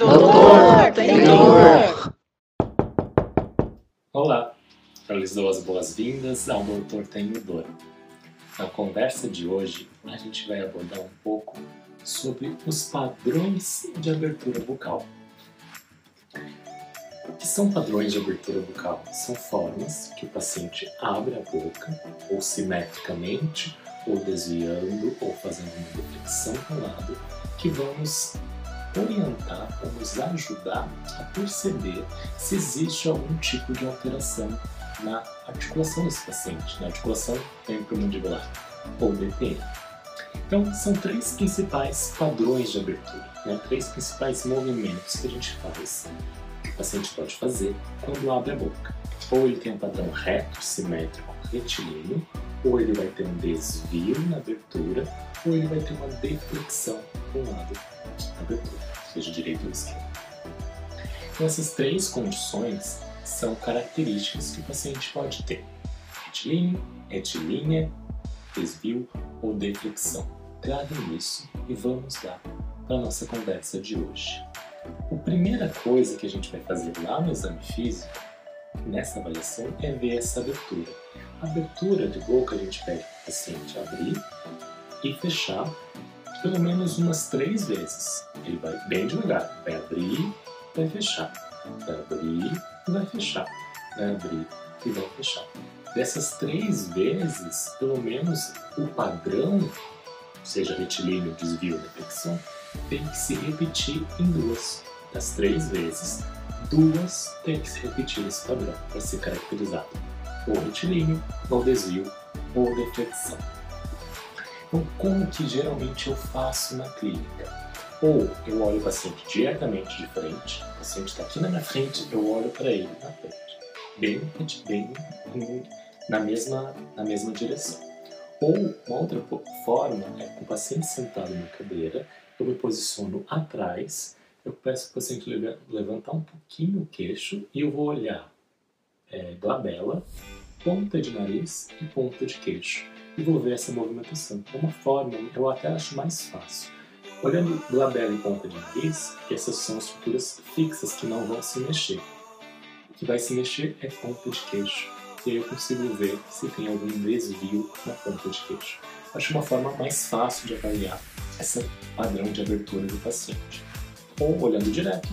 Doutor, tem dor! Olá, eu lhes dou as boas-vindas ao Doutor Tenho Dor. Na conversa de hoje, a gente vai abordar um pouco sobre os padrões de abertura bucal. O que são padrões de abertura bucal? São formas que o paciente abre a boca, ou simetricamente, ou desviando, ou fazendo uma deflexão para o lado, que vão nos orientar ou nos ajudar a perceber se existe algum tipo de alteração na articulação desse paciente, na articulação temporomandibular ou DPM. Então, são três principais padrões de abertura, né? três principais movimentos que a gente faz, que o paciente pode fazer quando abre a boca. Ou ele tem um padrão reto, simétrico, retilíneo, ou ele vai ter um desvio na abertura, ou ele vai ter uma deflexão para um lado da abertura, seja direito ou esquerdo. Então, essas três condições são características que o paciente pode ter: retilíneo, retilínea, desvio ou deflexão. Gravem isso e vamos lá para a nossa conversa de hoje. A primeira coisa que a gente vai fazer lá no exame físico, nessa avaliação, é ver essa abertura. Abertura de boca a gente pede para o paciente abrir e fechar pelo menos umas três vezes. Ele vai bem devagar, vai abrir, vai fechar, vai abrir vai fechar, vai abrir e vai fechar. Dessas três vezes, pelo menos o padrão, seja retilíneo, desvio deflexão, tem que se repetir em duas. Das três vezes, duas tem que se repetir esse padrão para ser caracterizado. Ou retilíneo, ou desvio, ou deflexão. Então, como que geralmente eu faço na clínica? Ou eu olho o paciente diretamente de frente, o paciente está aqui na minha frente, eu olho para ele na frente, bem, bem na mesma, na mesma direção. Ou uma outra forma é com o paciente sentado na cadeira, eu me posiciono atrás, eu peço para o paciente levantar um pouquinho o queixo e eu vou olhar é, glabela, ponta de nariz e ponta de queixo e vou ver essa movimentação. É uma forma, eu até acho mais fácil. Olhando glabela e ponta de nariz, essas são estruturas fixas que não vão se mexer. O que vai se mexer é ponta de queixo. E aí eu consigo ver se tem algum desvio na ponta de queixo. Acho uma forma mais fácil de avaliar esse padrão de abertura do paciente. Ou olhando direto,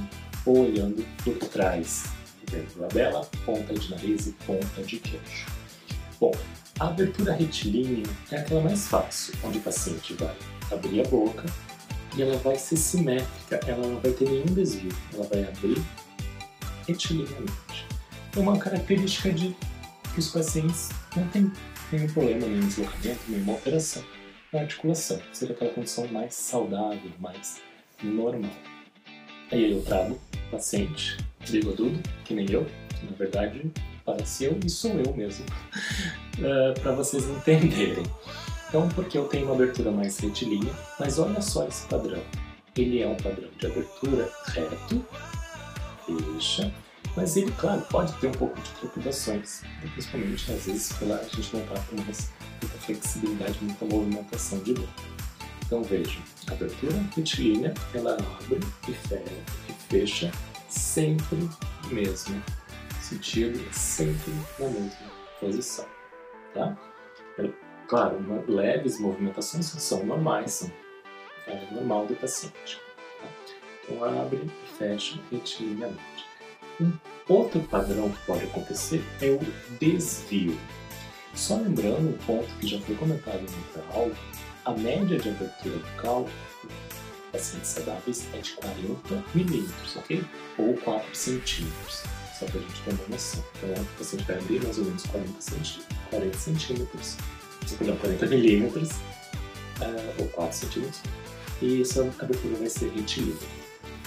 ou olhando por trás, vendo glabela, ponta de nariz e ponta de queixo. Bom, a abertura retilínea é aquela mais fácil, onde o paciente vai abrir a boca e ela vai ser simétrica, ela não vai ter nenhum desvio, ela vai abrir retilineamente. É uma característica de que os pacientes não têm nenhum problema, nenhum deslocamento, nenhuma alteração na articulação, seria aquela condição mais saudável, mais normal. Aí eu trago paciente bigodudo, que nem eu, que na verdade parece eu e sou eu mesmo, uh, para vocês entenderem. Então, porque eu tenho uma abertura mais retilínea, mas olha só esse padrão. Ele é um padrão de abertura reto, fecha, mas ele, claro, pode ter um pouco de trepidações, principalmente às vezes pela a gente não está com muita flexibilidade, muita movimentação de boca. Então vejam, abertura retilínea, ela abre e fecha, fecha sempre no mesmo sentido, sempre na mesma posição, tá? É, claro, uma, leves movimentações são normais, são é normal do paciente. Tá? Então abre e fecha retilineamente. Um outro padrão que pode acontecer é o desvio. Só lembrando um ponto que já foi comentado no aula, a média de abertura bucal pacientes saudáveis é de 40 milímetros, ok? Ou 4 centímetros, só para a gente ter uma noção. Então, o paciente vai abrir mais ou menos 40 centímetros, 40 centímetros, perdão, 40 milímetros, uh, ou 4 centímetros, e essa abertura vai ser retilínea.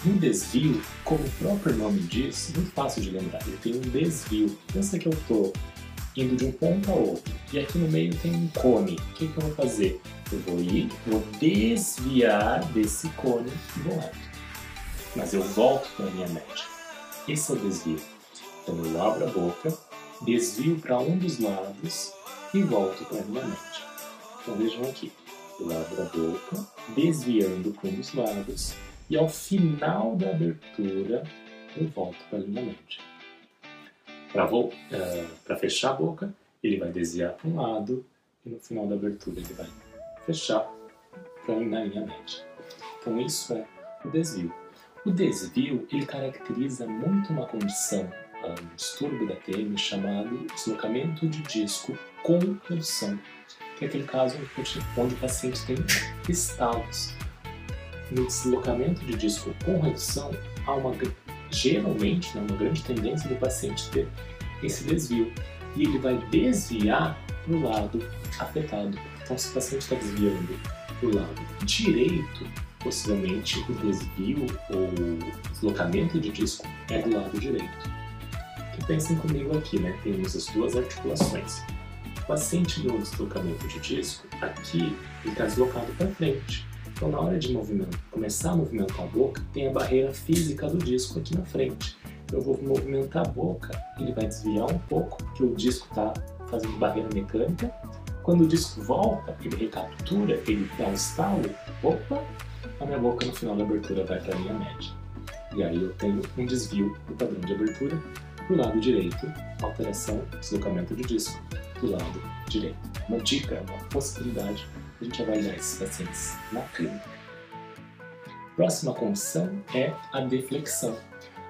Um desvio, como o próprio nome diz, muito fácil de lembrar, ele tem um desvio. Pensa que eu estou indo de um ponto a outro, e aqui no meio tem um cone. O que, que eu vou fazer? Eu vou ir, vou desviar desse cone e vou reto. Mas eu volto para a minha média. Esse é o desvio. Então eu abro a boca, desvio para um dos lados e volto para a minha média. Então vejam aqui. Eu abro a boca, desviando para um dos lados, e ao final da abertura eu volto para a linha média. Para uh, fechar a boca, ele vai desviar para um lado e no final da abertura ele vai fechar para na linha média. Então isso é o desvio. O desvio ele caracteriza muito uma condição, um distúrbio da TM chamado deslocamento de disco com redução, que é aquele caso onde o paciente tem estalos. No deslocamento de disco com redução, há uma geralmente né, uma grande tendência do paciente ter esse desvio e ele vai desviar para o lado afetado. Então, se o paciente está desviando para o lado direito, possivelmente o desvio ou deslocamento de disco é do lado direito. Que pensem comigo aqui, né? Temos as duas articulações. O paciente no deslocamento de disco, aqui ele está deslocado para frente. Então, na hora de começar a movimentar a boca, tem a barreira física do disco aqui na frente. Eu vou movimentar a boca, ele vai desviar um pouco, porque o disco está fazendo barreira mecânica. Quando o disco volta, ele recaptura, ele dá um estalo, opa, a minha boca no final da abertura vai para a linha média. E aí eu tenho um desvio do padrão de abertura para o lado direito, alteração, deslocamento de disco do lado direito. Uma dica, uma possibilidade a gente avaliar esses pacientes na clínica. Próxima condição é a deflexão.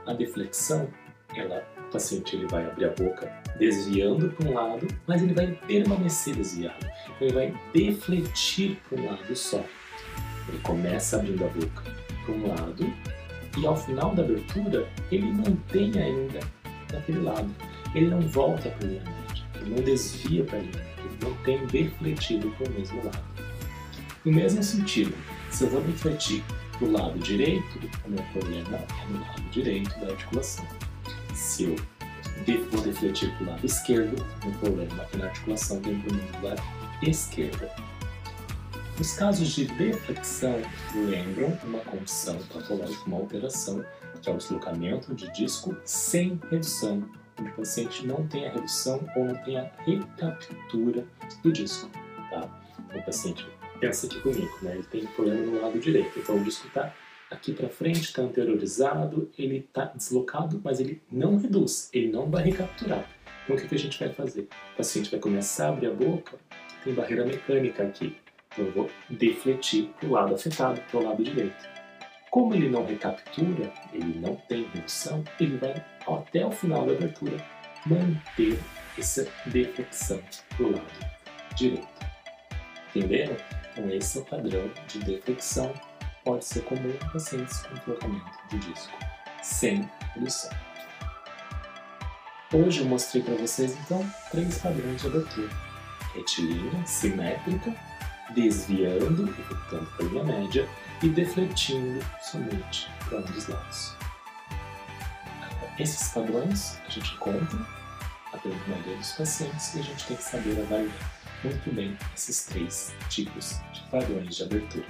A deflexão, ela, o paciente ele vai abrir a boca desviando para um lado, mas ele vai permanecer desviado. Ele vai defletir para um lado só. Ele começa abrindo a boca para um lado e ao final da abertura ele mantém ainda naquele lado. Ele não volta para a linha ele não desvia para a ele não tem defletido para o mesmo lado. No mesmo sentido, se eu vou refletir para o lado direito, o meu problema é no lado direito da articulação. Se eu vou defletir para o lado esquerdo, o meu problema é na articulação lado esquerda. Os casos de deflexão lembram uma condição patológica, uma alteração, que é o deslocamento de disco sem redução, o paciente não tem a redução ou não tem a recaptura do disco. Tá? O paciente pensa aqui comigo, né? Ele tem problema no lado direito. Então o disco está aqui para frente, está anteriorizado, ele está deslocado, mas ele não reduz, ele não vai recapturar. Então o que, que a gente vai fazer? O paciente vai começar a abrir a boca, tem barreira mecânica aqui. Então eu vou defletir para o lado afetado, para o lado direito. Como ele não recaptura, ele não tem redução, ele vai até o final da abertura manter essa deflexão para o lado direito. Entenderam? Então, esse é o padrão de deflexão. Pode ser comum em pacientes com trocamento de disco sem redução. Hoje eu mostrei para vocês, então, três padrões de abertura. Retilínea, simétrica, desviando e voltando para a linha média e defletindo somente para um dos lados. Esses padrões a gente encontra a grande maioria dos pacientes e a gente tem que saber avaliar muito bem esses três tipos de padrões de abertura.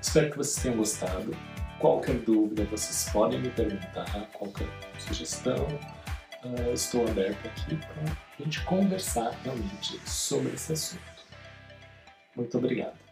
Espero que vocês tenham gostado. Qualquer dúvida vocês podem me perguntar, qualquer sugestão, uh, estou aberto aqui para a gente conversar realmente sobre esse assunto. Muito obrigado.